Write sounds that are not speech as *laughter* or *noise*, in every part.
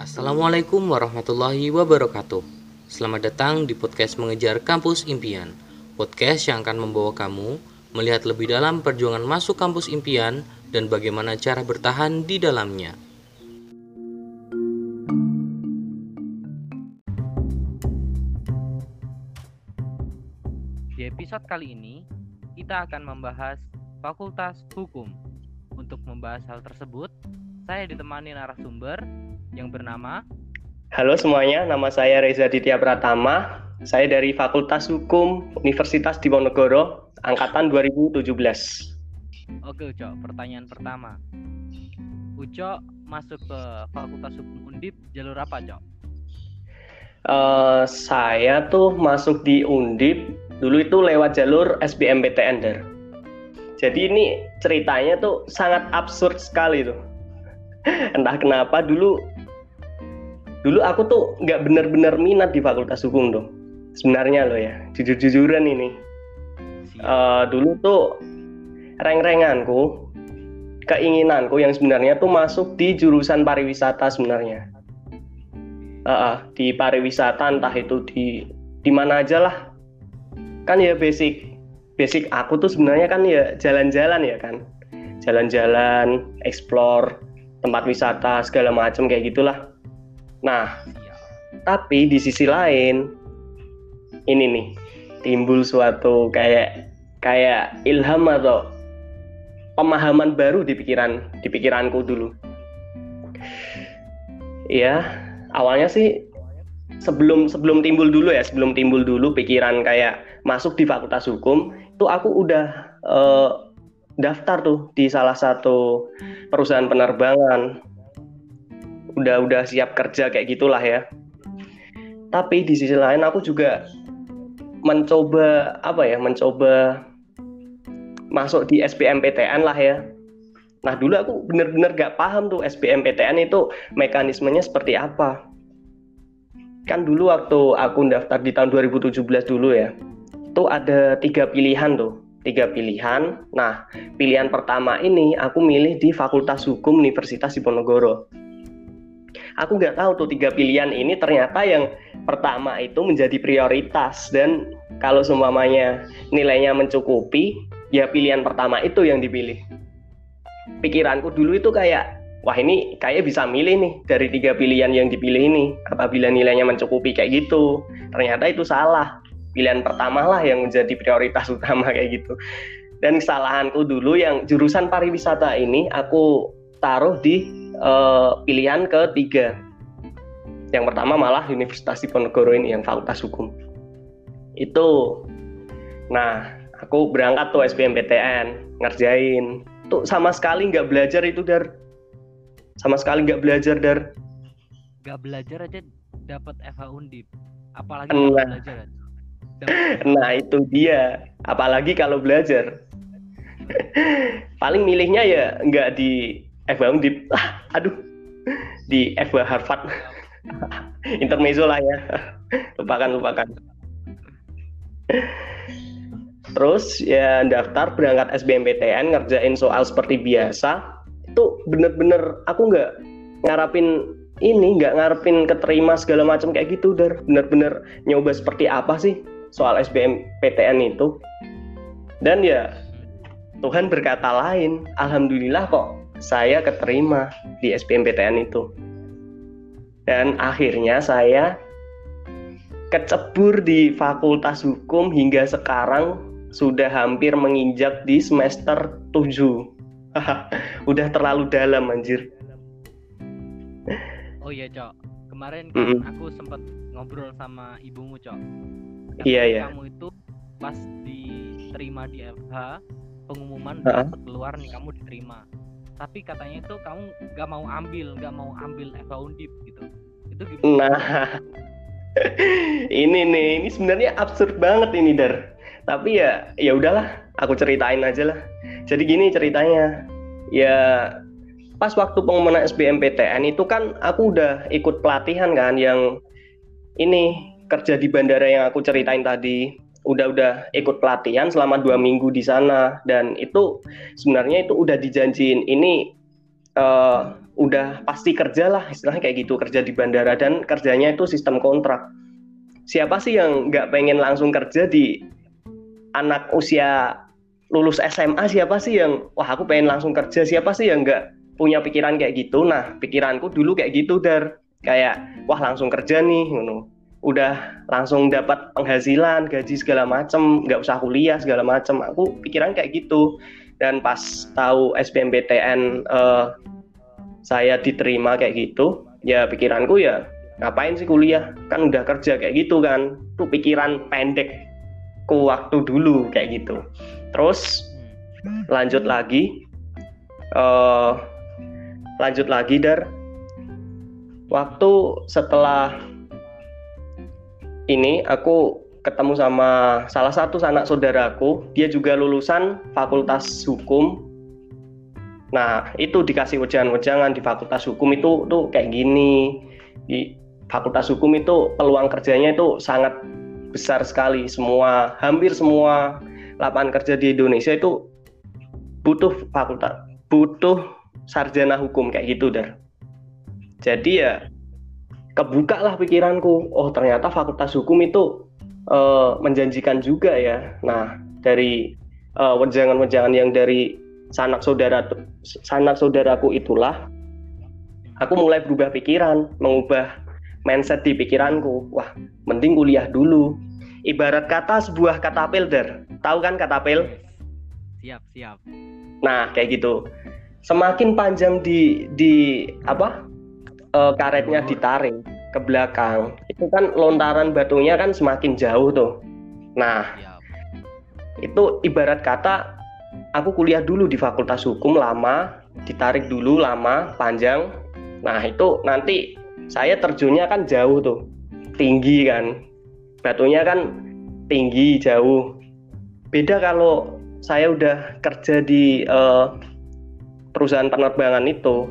Assalamualaikum warahmatullahi wabarakatuh. Selamat datang di podcast Mengejar Kampus Impian. Podcast yang akan membawa kamu melihat lebih dalam perjuangan masuk kampus impian dan bagaimana cara bertahan di dalamnya. Di episode kali ini, kita akan membahas Fakultas Hukum. Untuk membahas hal tersebut, saya ditemani narasumber yang bernama Halo semuanya, nama saya Reza Ditya Pratama. Saya dari Fakultas Hukum Universitas Diponegoro, angkatan 2017. Oke, Uco, pertanyaan pertama. Uco masuk ke Fakultas Hukum Undip jalur apa, Cok? Uh, saya tuh masuk di Undip dulu itu lewat jalur SBMPTN, Der. Jadi ini ceritanya tuh sangat absurd sekali tuh. *laughs* Entah kenapa dulu dulu aku tuh nggak bener-bener minat di fakultas hukum tuh. Sebenarnya loh ya jujur-jujuran ini. Uh, dulu tuh reng-renganku keinginanku yang sebenarnya tuh masuk di jurusan pariwisata sebenarnya. Uh, uh, di pariwisata entah itu di di mana aja lah. Kan ya basic basic aku tuh sebenarnya kan ya jalan-jalan ya kan jalan-jalan explore tempat wisata segala macam kayak gitulah Nah, tapi di sisi lain ini nih timbul suatu kayak kayak ilham atau pemahaman baru di pikiran di pikiranku dulu. Iya, awalnya sih sebelum sebelum timbul dulu ya, sebelum timbul dulu pikiran kayak masuk di Fakultas Hukum, itu aku udah uh, daftar tuh di salah satu perusahaan penerbangan. Udah udah siap kerja kayak gitulah ya. Tapi di sisi lain aku juga mencoba apa ya mencoba masuk di SBMPTN lah ya. Nah dulu aku bener-bener gak paham tuh SBMPTN itu mekanismenya seperti apa. Kan dulu waktu aku daftar di tahun 2017 dulu ya itu ada tiga pilihan tuh tiga pilihan. Nah pilihan pertama ini aku milih di Fakultas Hukum Universitas Diponegoro. Aku nggak tahu tuh tiga pilihan ini ternyata yang pertama itu menjadi prioritas dan kalau semuanya nilainya mencukupi ya pilihan pertama itu yang dipilih. Pikiranku dulu itu kayak wah ini kayak bisa milih nih dari tiga pilihan yang dipilih ini apabila nilainya mencukupi kayak gitu. Ternyata itu salah pilihan pertama lah yang menjadi prioritas utama kayak gitu dan kesalahanku dulu yang jurusan pariwisata ini aku taruh di uh, pilihan ketiga. Yang pertama malah Universitas Diponegoro ini yang Fakultas Hukum. Itu. Nah, aku berangkat tuh SBMPTN ngerjain. Tuh sama sekali nggak belajar itu dar. Sama sekali nggak belajar dar. Nggak belajar aja dapat FH Undip. Apalagi nah, belajar. Nah itu dia. Apalagi kalau belajar. Paling milihnya ya nggak di FH Undip. Ah, aduh. Di FH Harvard. Intermezzo lah ya. Lupakan lupakan terus ya daftar berangkat SBMPTN ngerjain soal seperti biasa. Itu bener-bener aku nggak ngarapin ini nggak ngarepin keterima segala macam kayak gitu dar. Bener-bener nyoba seperti apa sih soal SBMPTN itu dan ya Tuhan berkata lain alhamdulillah kok saya keterima di SBMPTN itu. Dan akhirnya saya kecebur di Fakultas Hukum hingga sekarang sudah hampir menginjak di semester 7. *laughs* Udah terlalu dalam anjir. Oh iya, Cok. Kemarin kan mm -hmm. aku sempat ngobrol sama ibumu, Cok. Iya, iya. Kamu itu pas diterima di FH, pengumuman uh -huh. keluar nih kamu diterima. Tapi katanya itu kamu nggak mau ambil nggak mau ambil FH Undip gitu. Itu gimana? Nah ini nih ini sebenarnya absurd banget ini dar. Tapi ya ya udahlah aku ceritain aja lah. Jadi gini ceritanya. Ya pas waktu pengumuman SBMPTN itu kan aku udah ikut pelatihan kan yang ini kerja di bandara yang aku ceritain tadi udah udah ikut pelatihan selama dua minggu di sana. Dan itu sebenarnya itu udah dijanjiin ini uh, udah pasti kerja lah istilahnya kayak gitu kerja di bandara. Dan kerjanya itu sistem kontrak. Siapa sih yang nggak pengen langsung kerja di anak usia lulus SMA siapa sih yang wah aku pengen langsung kerja. Siapa sih yang nggak punya pikiran kayak gitu? Nah pikiranku dulu kayak gitu dar. Kayak wah langsung kerja nih udah langsung dapat penghasilan gaji segala macem nggak usah kuliah segala macem. Aku pikiran kayak gitu. Dan pas tahu SBMPTN uh, saya diterima kayak gitu ya pikiranku ya ngapain sih kuliah? Kan udah kerja kayak gitu kan. Tuh pikiran pendek ke waktu dulu kayak gitu. Terus lanjut lagi uh, lanjut lagi dar. Waktu setelah ini aku ketemu sama salah satu anak saudaraku, dia juga lulusan Fakultas Hukum. Nah, itu dikasih wejangan-wejangan di Fakultas Hukum itu tuh kayak gini. Di Fakultas Hukum itu peluang kerjanya itu sangat besar sekali. Semua, hampir semua lapangan kerja di Indonesia itu butuh fakultas, butuh sarjana hukum kayak gitu, Dar. Jadi ya kebuka lah pikiranku. Oh ternyata fakultas hukum itu uh, menjanjikan juga ya. Nah dari uh, wejangan-wejangan yang dari sanak saudara sanak saudaraku itulah aku mulai berubah pikiran mengubah mindset di pikiranku. Wah mending kuliah dulu. Ibarat kata sebuah katapil der tahu kan katapil siap siap. Nah kayak gitu. Semakin panjang di di apa uh, karetnya ditarik ke belakang, itu kan lontaran batunya kan semakin jauh tuh. Nah, itu ibarat kata aku kuliah dulu di Fakultas Hukum lama, ditarik dulu lama, panjang. Nah, itu nanti saya terjunnya kan jauh tuh, tinggi kan. Batunya kan tinggi, jauh. Beda kalau saya udah kerja di uh, perusahaan penerbangan itu,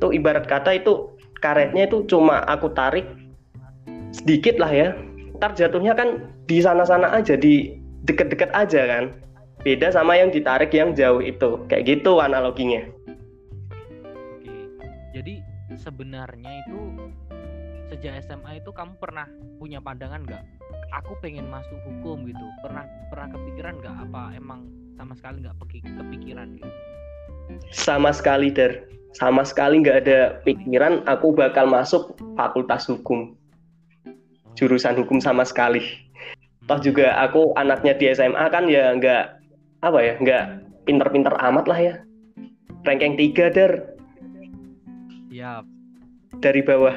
tuh ibarat kata itu karetnya itu cuma aku tarik sedikit lah ya. Ntar jatuhnya kan di sana-sana aja di deket-deket aja kan. Beda sama yang ditarik yang jauh itu. Kayak gitu analoginya. Oke jadi sebenarnya itu sejak SMA itu kamu pernah punya pandangan nggak? Aku pengen masuk hukum gitu. Pernah pernah kepikiran nggak? Apa emang sama sekali nggak kepikiran gitu? Sama sekali der sama sekali nggak ada pikiran aku bakal masuk fakultas hukum. Jurusan hukum sama sekali. Toh juga aku anaknya di SMA kan ya nggak apa ya nggak pinter-pinter amat lah ya. Ranking tiga der. Siap. Dari bawah.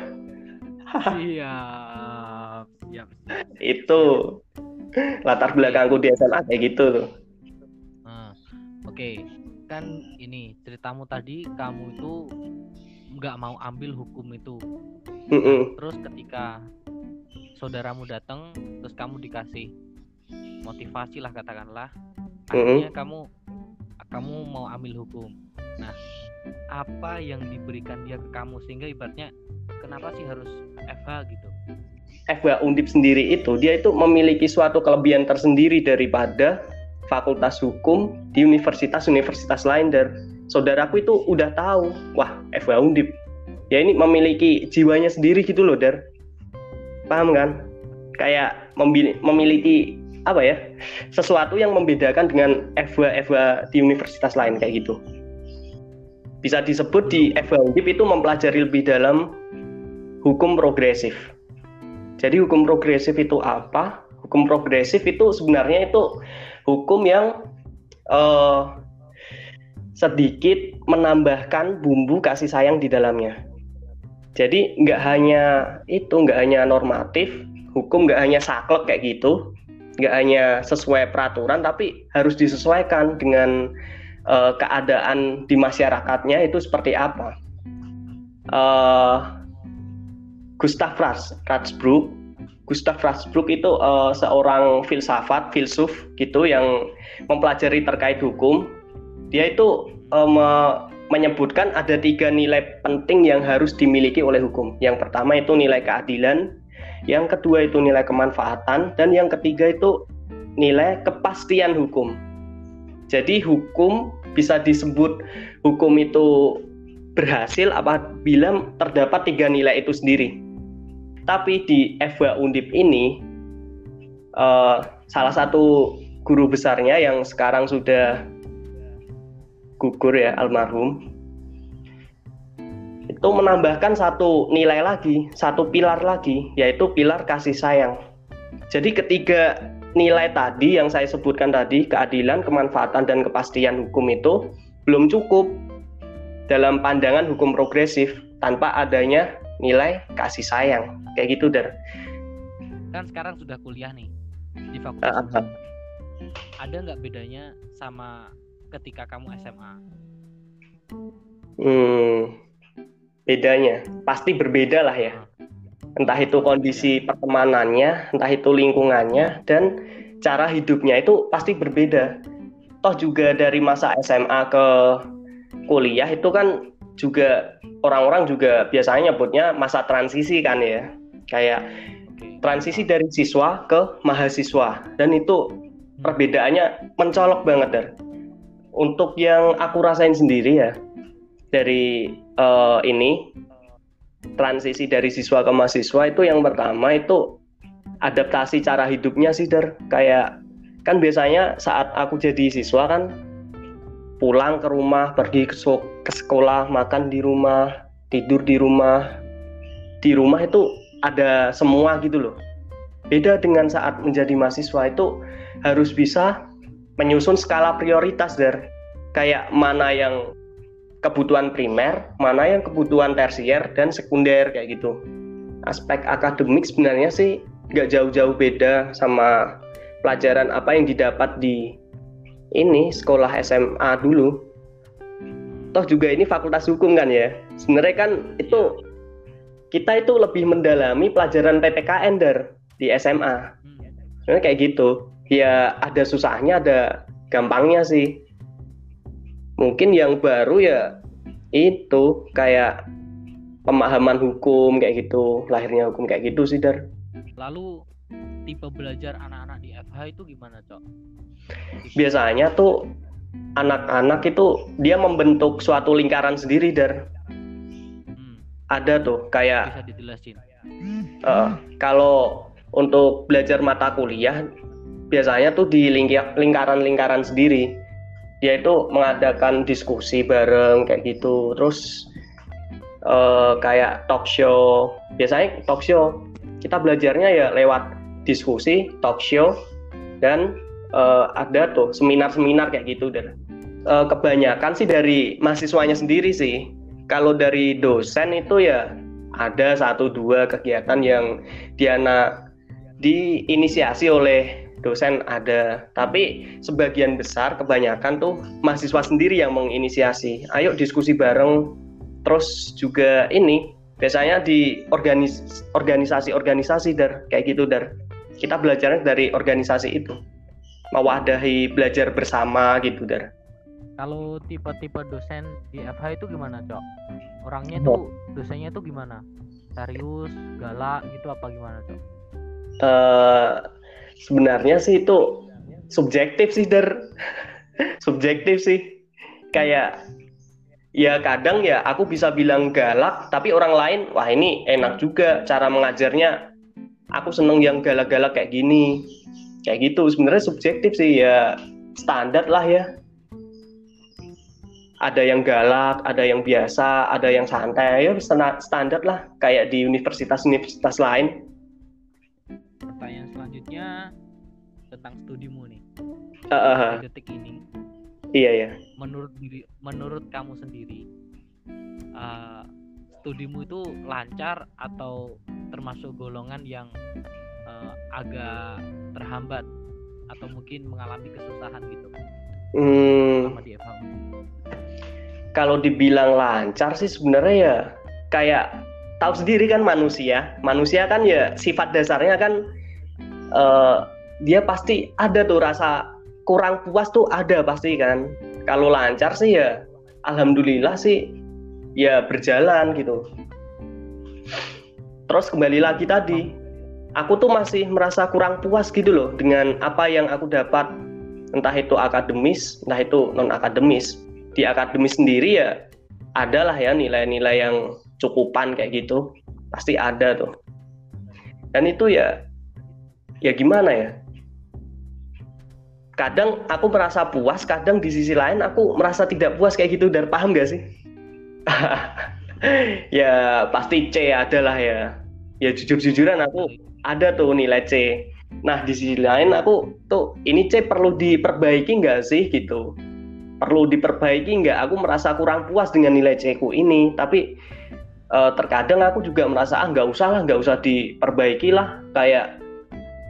Siap siap. Itu latar belakangku di SMA kayak gitu. Tuh uh, oke. okay kan ini ceritamu tadi kamu itu nggak mau ambil hukum itu mm -mm. terus ketika saudaramu datang terus kamu dikasih motivasi lah katakanlah akhirnya mm -mm. kamu kamu mau ambil hukum nah apa yang diberikan dia ke kamu sehingga ibaratnya kenapa sih harus FH gitu FH Undip sendiri itu dia itu memiliki suatu kelebihan tersendiri daripada fakultas hukum di universitas-universitas lain dan saudaraku itu udah tahu wah FH Undip. Ya ini memiliki jiwanya sendiri gitu loh Dar. Paham kan? Kayak memiliki apa ya sesuatu yang membedakan dengan FH FH di universitas lain kayak gitu. Bisa disebut di FH Undip itu mempelajari lebih dalam hukum progresif. Jadi hukum progresif itu apa? Hukum progresif itu sebenarnya itu hukum yang uh, sedikit menambahkan bumbu kasih sayang di dalamnya. Jadi nggak hanya itu, nggak hanya normatif, hukum nggak hanya saklek kayak gitu, nggak hanya sesuai peraturan, tapi harus disesuaikan dengan uh, keadaan di masyarakatnya itu seperti apa. Uh, Gustav Ratsbruck Gustav Rasbrook itu uh, seorang filsafat, filsuf gitu yang mempelajari terkait hukum. Dia itu uh, me menyebutkan ada tiga nilai penting yang harus dimiliki oleh hukum. Yang pertama itu nilai keadilan, yang kedua itu nilai kemanfaatan, dan yang ketiga itu nilai kepastian hukum. Jadi hukum bisa disebut hukum itu berhasil apabila terdapat tiga nilai itu sendiri. Tapi di FH Undip ini uh, salah satu guru besarnya yang sekarang sudah gugur ya almarhum itu menambahkan satu nilai lagi, satu pilar lagi, yaitu pilar kasih sayang. Jadi ketiga nilai tadi yang saya sebutkan tadi, keadilan, kemanfaatan, dan kepastian hukum itu belum cukup dalam pandangan hukum progresif tanpa adanya nilai kasih sayang. Kayak gitu, Dar. Kan sekarang sudah kuliah nih di fakultas. Uh, uh. Ada nggak bedanya sama ketika kamu SMA? Hmm, bedanya pasti berbeda lah ya entah itu kondisi pertemanannya entah itu lingkungannya dan cara hidupnya itu pasti berbeda toh juga dari masa SMA ke kuliah itu kan juga orang-orang juga biasanya nyebutnya masa transisi kan ya. Kayak transisi dari siswa ke mahasiswa. Dan itu hmm. perbedaannya mencolok banget dar. Untuk yang aku rasain sendiri ya dari uh, ini transisi dari siswa ke mahasiswa itu yang pertama itu adaptasi cara hidupnya sih der kayak kan biasanya saat aku jadi siswa kan pulang ke rumah pergi ke, ke sekolah makan di rumah tidur di rumah. Di rumah itu ada semua gitu loh. Beda dengan saat menjadi mahasiswa itu harus bisa menyusun skala prioritas der kayak mana yang kebutuhan primer, mana yang kebutuhan tersier dan sekunder kayak gitu. Aspek akademik sebenarnya sih nggak jauh-jauh beda sama pelajaran apa yang didapat di ini sekolah SMA dulu. Toh juga ini fakultas hukum kan ya. Sebenarnya kan itu kita itu lebih mendalami pelajaran PPKN der di SMA. Sebenarnya kayak gitu. Ya ada susahnya, ada gampangnya sih mungkin yang baru ya itu kayak pemahaman hukum kayak gitu lahirnya hukum kayak gitu sih dar lalu tipe belajar anak-anak di FH itu gimana cok? Biasanya tuh anak-anak itu dia membentuk suatu lingkaran sendiri dar hmm. ada tuh kayak bisa dijelasin? Uh, kalau untuk belajar mata kuliah biasanya tuh di lingkaran-lingkaran sendiri. Dia itu mengadakan diskusi bareng kayak gitu. Terus uh, kayak talk show. Biasanya talk show. Kita belajarnya ya lewat diskusi talk show dan uh, ada tuh seminar-seminar kayak gitu dan uh, kebanyakan sih dari mahasiswanya sendiri sih kalau dari dosen itu ya ada satu dua kegiatan yang diana diinisiasi oleh dosen ada, tapi sebagian besar kebanyakan tuh mahasiswa sendiri yang menginisiasi. Ayo diskusi bareng. Terus juga ini biasanya di organis organisasi-organisasi dar kayak gitu dar. Kita belajarnya dari organisasi itu. Mewadahi belajar bersama gitu dar. Kalau tipe-tipe dosen di FH itu gimana, Cok? Orangnya tuh dosennya tuh gimana? Serius, galak gitu apa gimana, Cok? Uh, sebenarnya sih itu subjektif sih der *laughs* subjektif sih kayak ya kadang ya aku bisa bilang galak tapi orang lain wah ini enak juga cara mengajarnya aku seneng yang galak-galak kayak gini. Kayak gitu sebenarnya subjektif sih ya standar lah ya. Ada yang galak, ada yang biasa, ada yang santai, ya standar lah kayak di universitas-universitas lain. Selanjutnya tentang studimu nih. Uh, uh, detik ini. Iya ya menurut diri menurut kamu sendiri uh, studimu itu lancar atau termasuk golongan yang uh, agak terhambat atau mungkin mengalami kesusahan gitu? Hmm, di kalau dibilang lancar sih sebenarnya ya kayak tahu sendiri kan manusia. Manusia kan ya sifat dasarnya kan uh, dia pasti ada tuh rasa kurang puas tuh ada pasti kan. Kalau lancar sih ya alhamdulillah sih ya berjalan gitu. Terus kembali lagi tadi aku tuh masih merasa kurang puas gitu loh dengan apa yang aku dapat. Entah itu akademis entah itu non akademis di akademis sendiri ya adalah ya nilai-nilai yang cukupan kayak gitu. Pasti ada tuh. Dan itu ya ya gimana ya? Kadang aku merasa puas kadang di sisi lain aku merasa tidak puas kayak gitu. Dan paham gak sih *laughs* ya pasti C adalah ya. Ya jujur-jujuran aku ada tuh nilai C. Nah di sisi lain aku tuh ini C perlu diperbaiki nggak sih gitu? Perlu diperbaiki nggak? Aku merasa kurang puas dengan nilai C ku ini tapi uh, terkadang aku juga merasa ah nggak usah lah nggak usah diperbaiki lah kayak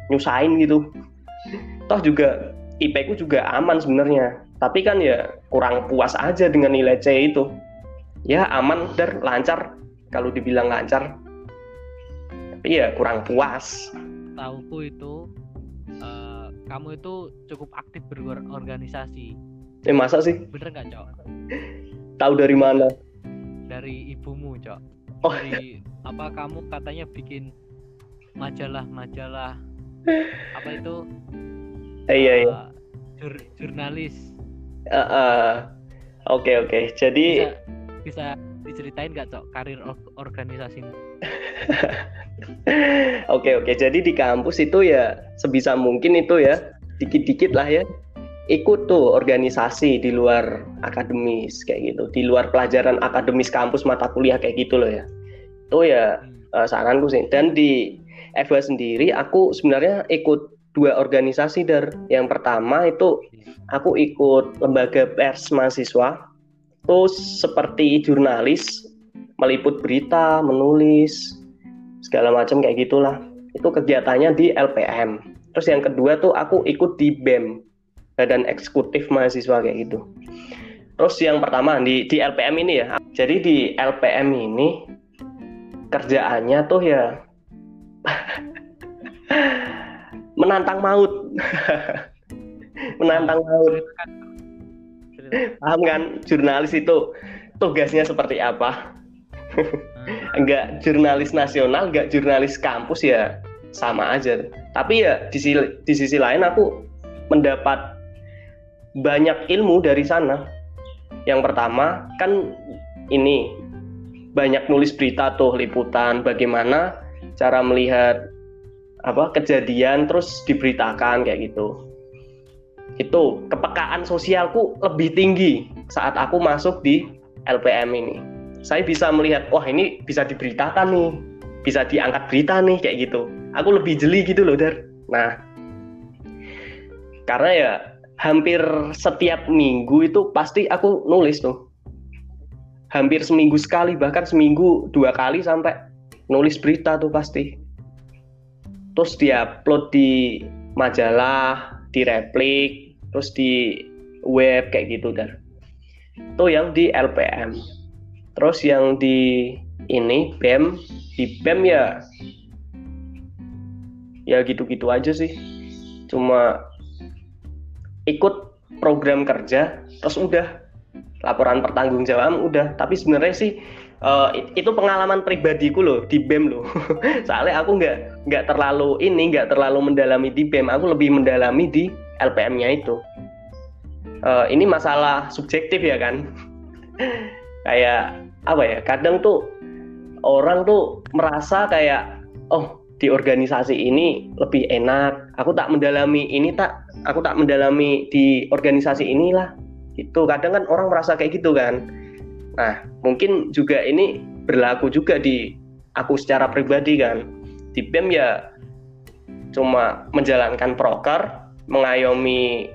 nyusahin gitu. Toh juga IP ku juga aman sebenarnya. Tapi kan ya kurang puas aja dengan nilai C itu ya aman dan lancar. Kalau dibilang lancar tapi ya kurang puas. Tahuku itu uh, kamu itu cukup aktif berorganisasi. Eh masa sih? Bener nggak cok? Tahu dari mana? Dari ibumu cok. Oh. dari apa kamu katanya bikin majalah-majalah apa itu? Eh, iya iya. Uh, jur jurnalis. Uh, uh, oke okay, oke. Okay. jadi bisa, bisa diceritain nggak cok karir or organisasimu *laughs* Oke oke, jadi di kampus itu ya sebisa mungkin itu ya dikit-dikit lah ya ikut tuh organisasi di luar akademis kayak gitu, di luar pelajaran akademis kampus mata kuliah kayak gitu loh ya. Itu ya uh, saranku sih. Dan di FH sendiri aku sebenarnya ikut dua organisasi dar. Yang pertama itu aku ikut lembaga pers mahasiswa, terus seperti jurnalis meliput berita, menulis, segala macam kayak gitulah. Itu kegiatannya di LPM terus yang kedua tuh aku ikut di BEM badan eksekutif mahasiswa kayak gitu. Terus yang pertama di di LPM ini ya. Jadi di LPM ini kerjaannya tuh ya *laughs* menantang maut. *laughs* Menantang maut paham kan? Jurnalis itu tugasnya seperti apa? Enggak jurnalis nasional enggak jurnalis kampus ya sama aja. Tapi ya di sisi, di sisi lain aku mendapat banyak ilmu dari sana. Yang pertama kan ini banyak nulis berita tuh liputan bagaimana cara melihat apa kejadian terus diberitakan kayak gitu itu kepekaan sosialku lebih tinggi saat aku masuk di LPM ini. Saya bisa melihat wah ini bisa diberitakan nih bisa diangkat berita nih kayak gitu. Aku lebih jeli gitu loh dar. Nah karena ya hampir setiap minggu itu pasti aku nulis tuh. Hampir seminggu sekali bahkan seminggu dua kali sampai nulis berita tuh pasti. Terus dia upload di majalah di replik terus di web kayak gitu dar. Itu yang di LPM Terus yang di ini BEM di BEM ya ya gitu-gitu aja sih. Cuma ikut program kerja terus udah laporan pertanggungjawaban udah. Tapi sebenarnya sih uh, itu pengalaman pribadiku loh di BEM loh. *laughs* Soalnya aku nggak nggak terlalu ini nggak terlalu mendalami di BEM aku lebih mendalami di LPM-nya itu. Uh, ini masalah subjektif ya kan. *laughs* Kayak apa ya kadang tuh orang tuh merasa kayak oh di organisasi ini lebih enak. Aku tak mendalami ini tak aku tak mendalami di organisasi inilah. Itu kadang kan orang merasa kayak gitu kan nah mungkin juga ini berlaku juga di aku secara pribadi kan. Di BEM ya cuma menjalankan proker mengayomi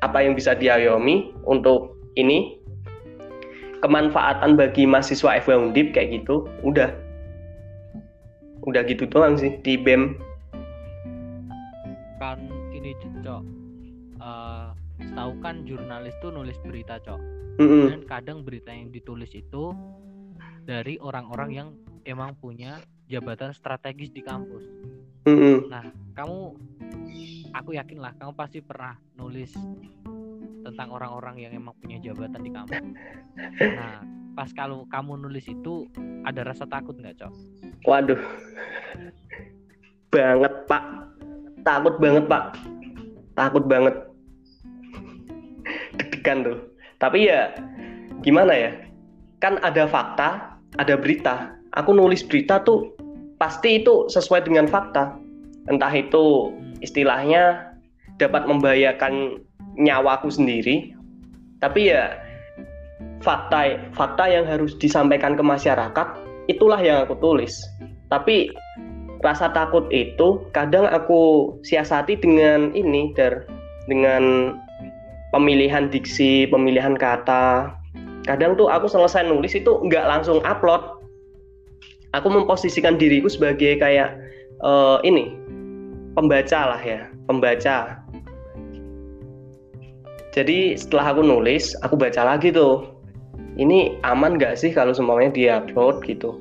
apa yang bisa diayomi untuk ini. Kemanfaatan bagi mahasiswa FW Undip kayak gitu udah. Udah gitu doang sih di BEM. Kan tahu kan jurnalis tuh nulis berita cok mm -hmm. dan kadang berita yang ditulis itu dari orang-orang yang emang punya jabatan strategis di kampus mm -hmm. nah kamu aku yakin lah kamu pasti pernah nulis tentang orang-orang yang emang punya jabatan di kampus. Nah, pas kalau kamu nulis itu ada rasa takut nggak, Cok? Waduh. banget pak takut banget pak takut banget deg-degan tuh. Tapi ya gimana ya? Kan ada fakta ada berita. Aku nulis berita tuh pasti itu sesuai dengan fakta. Entah itu istilahnya dapat membahayakan nyawaku sendiri. Tapi ya fakta fakta yang harus disampaikan ke masyarakat itulah yang aku tulis. Tapi rasa takut itu kadang aku siasati dengan ini dar. Dengan pemilihan diksi pemilihan kata. Kadang tuh aku selesai nulis itu nggak langsung upload. Aku memposisikan diriku sebagai kayak uh, ini pembaca lah ya pembaca. Jadi setelah aku nulis aku baca lagi tuh. Ini aman gak sih kalau semuanya diupload gitu?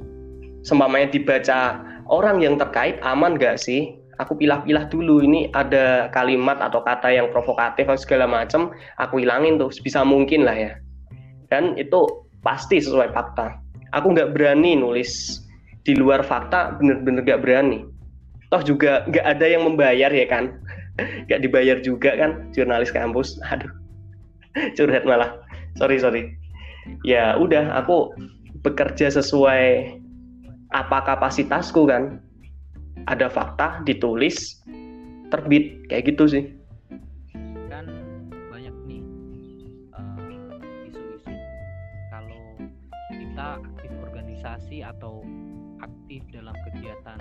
Sempamanya dibaca orang yang terkait aman gak sih aku pilah-pilah dulu ini ada kalimat atau kata yang provokatif atau segala macam aku hilangin tuh sebisa mungkin lah ya. Dan itu pasti sesuai fakta. Aku nggak berani nulis di luar fakta bener-bener gak berani. Toh juga nggak ada yang membayar ya kan? *laughs* Nggak dibayar juga kan jurnalis kampus. Aduh *laughs* curhat malah. Sorry sorry. Ya udah aku bekerja sesuai apa kapasitasku kan ada fakta ditulis terbit kayak gitu sih kan banyak nih eh, isu-isu uh, kalau kita aktif organisasi atau aktif dalam kegiatan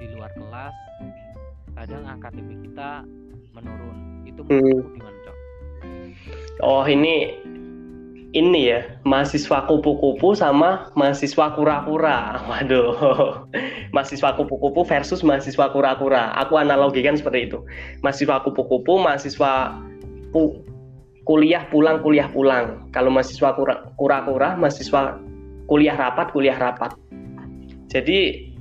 di luar kelas kadang akademik kita menurun itu menurutmu hmm. gimana cok? Oh ini ini ya mahasiswa kupu-kupu sama mahasiswa kura-kura. Waduh, mahasiswa kupu-kupu versus mahasiswa kura-kura. Aku analogikan seperti itu. Mahasiswa kupu-kupu, mahasiswa pu kuliah pulang, kuliah pulang. Kalau mahasiswa kura-kura, mahasiswa kuliah rapat, kuliah rapat. Jadi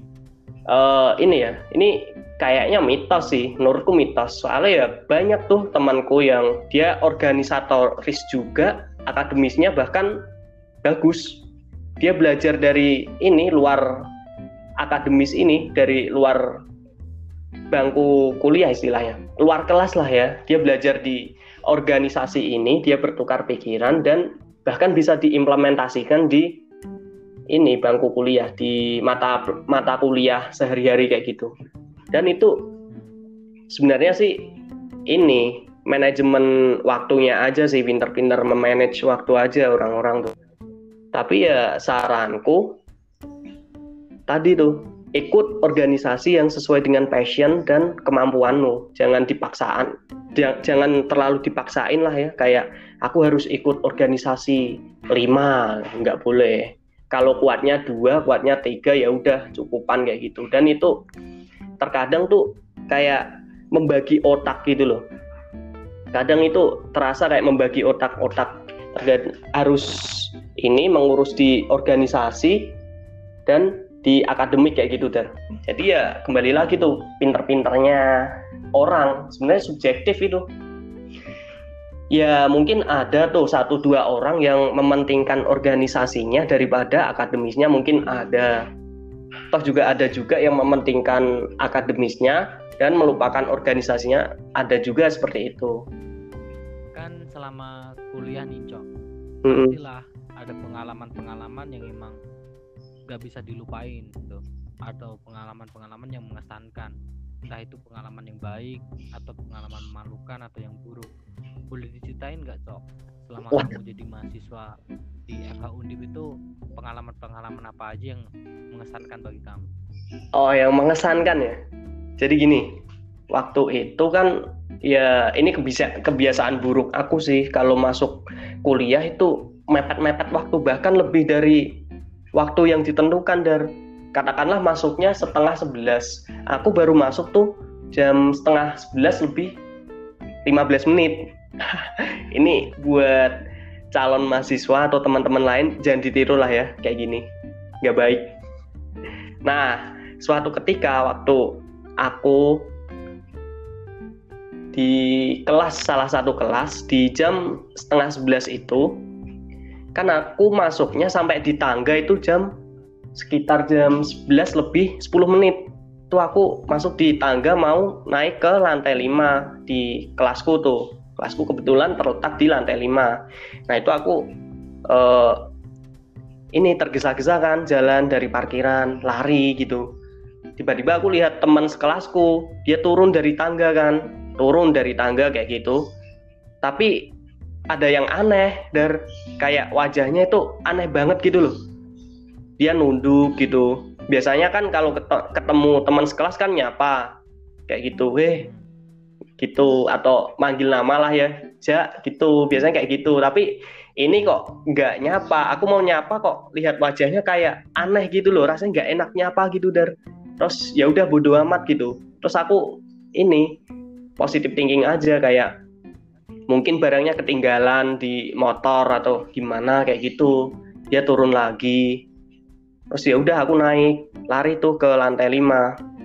uh, ini ya, ini kayaknya mitos sih, menurutku mitos. Soalnya ya banyak tuh temanku yang dia organisatoris juga, akademisnya bahkan bagus. Dia belajar dari ini luar akademis ini, dari luar bangku kuliah istilahnya, luar kelas lah ya. Dia belajar di organisasi ini, dia bertukar pikiran dan bahkan bisa diimplementasikan di ini bangku kuliah di mata mata kuliah sehari-hari kayak gitu dan itu sebenarnya sih ini manajemen waktunya aja sih pinter-pinter memanage waktu aja orang-orang tuh. Tapi ya saranku tadi tuh ikut organisasi yang sesuai dengan passion dan kemampuanmu. Jangan dipaksaan jangan terlalu dipaksain lah ya. Kayak aku harus ikut organisasi lima nggak boleh. Kalau kuatnya dua kuatnya tiga ya udah cukupan kayak gitu. Dan itu terkadang tuh kayak membagi otak gitu loh kadang itu terasa kayak membagi otak-otak. Harus ini mengurus di organisasi dan di akademik kayak gitu dan jadi ya kembali lagi tuh pinter-pinternya orang. Sebenarnya subjektif itu. Ya mungkin ada tuh satu dua orang yang mementingkan organisasinya daripada akademisnya. Mungkin ada. Toh juga ada juga yang mementingkan akademisnya dan melupakan organisasinya ada juga seperti itu kan selama kuliah nih cok mm pastilah ada pengalaman-pengalaman yang emang gak bisa dilupain gitu atau pengalaman-pengalaman yang mengesankan entah itu pengalaman yang baik atau pengalaman memalukan atau yang buruk boleh diceritain nggak cok selama Wah. kamu jadi mahasiswa di FH Undip itu pengalaman-pengalaman apa aja yang mengesankan bagi kamu? Oh, yang mengesankan ya. Jadi gini, waktu itu kan ya ini kebiasa kebiasaan buruk aku sih. Kalau masuk kuliah itu mepet-mepet waktu bahkan lebih dari waktu yang ditentukan dari katakanlah masuknya setengah sebelas. Aku baru masuk tuh jam setengah sebelas lebih 15 menit. *laughs* Ini buat calon mahasiswa atau teman-teman lain jangan ditiru lah ya kayak gini. Nggak baik. Nah suatu ketika waktu aku di kelas salah satu kelas di jam setengah sebelas itu kan aku masuknya sampai di tangga itu jam sekitar jam 11 lebih 10 menit. Tuh aku masuk di tangga mau naik ke lantai 5 di kelasku tuh. Kelasku kebetulan terletak di lantai 5 nah itu aku uh, ini tergesa-gesa kan jalan dari parkiran lari gitu tiba-tiba aku lihat teman sekelasku dia turun dari tangga kan. Turun dari tangga kayak gitu. Tapi ada yang aneh dan kayak wajahnya itu aneh banget gitu loh. Dia nunduk gitu. Biasanya kan kalau ketemu teman sekelas kan nyapa. Kayak gitu weh gitu. Atau manggil nama lah ya. Ja gitu. Biasanya kayak gitu. Tapi ini kok nggak nyapa. Aku mau nyapa kok lihat wajahnya kayak aneh gitu loh. Rasanya nggak enak nyapa gitu dar terus ya udah bodo amat gitu. Terus aku ini positif thinking aja kayak mungkin barangnya ketinggalan di motor atau gimana kayak gitu. Dia turun lagi. Terus ya udah aku naik lari tuh ke lantai 5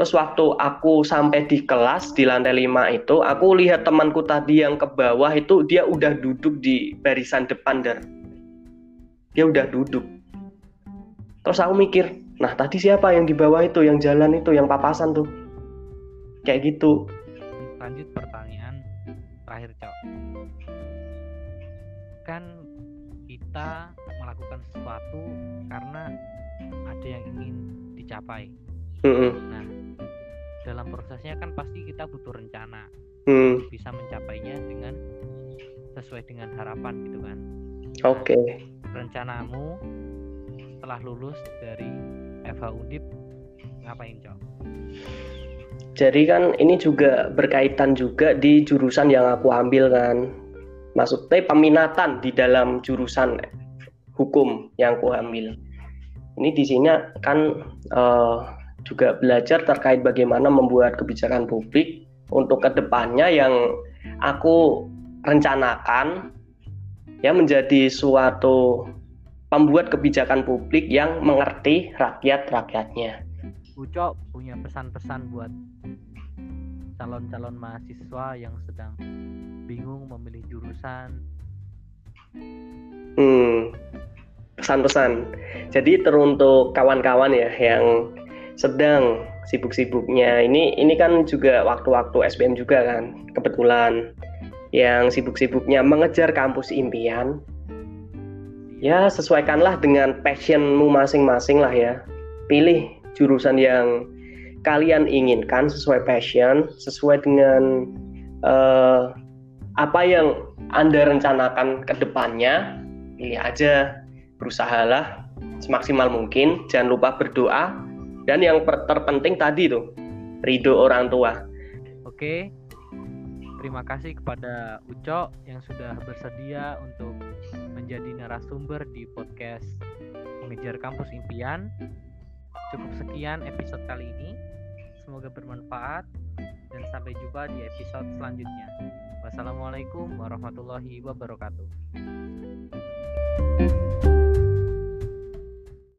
terus waktu aku sampai di kelas di lantai 5 itu aku lihat temanku tadi yang ke bawah itu dia udah duduk di barisan depan dan dia udah duduk. Terus aku mikir nah tadi siapa yang di bawah itu yang jalan itu yang papasan tuh kayak gitu lanjut pertanyaan terakhir cok kan kita melakukan sesuatu karena ada yang ingin dicapai. Mm-hmm. Nah, dalam prosesnya kan pasti kita butuh rencana, mm. bisa mencapainya dengan sesuai dengan harapan gitu kan. Oke. Okay. Nah, rencanamu setelah lulus dari FH Undip ngapain cok? Jadi kan ini juga berkaitan juga di jurusan yang aku ambil kan maksudnya peminatan di dalam jurusan hukum yang aku ambil. Ini di sini kan uh, juga belajar terkait bagaimana membuat kebijakan publik untuk ke depannya yang aku rencanakan ya menjadi suatu pembuat kebijakan publik yang mengerti rakyat-rakyatnya. Ucok punya pesan-pesan buat calon-calon mahasiswa yang sedang bingung memilih jurusan? Hmm, pesan-pesan. Jadi teruntuk kawan-kawan ya yang sedang sibuk-sibuknya. Ini ini kan juga waktu-waktu SBM juga kan, kebetulan yang sibuk-sibuknya mengejar kampus impian. Ya, sesuaikanlah dengan passionmu masing-masing lah ya. Pilih jurusan yang kalian inginkan sesuai passion, sesuai dengan uh, apa yang Anda rencanakan ke depannya, pilih aja, berusahalah semaksimal mungkin, jangan lupa berdoa, dan yang terpenting tadi tuh, ridho orang tua. Oke, terima kasih kepada Uco yang sudah bersedia untuk menjadi narasumber di podcast Mengejar Kampus Impian. Cukup sekian episode kali ini. Semoga bermanfaat dan sampai jumpa di episode selanjutnya. Wassalamualaikum warahmatullahi wabarakatuh.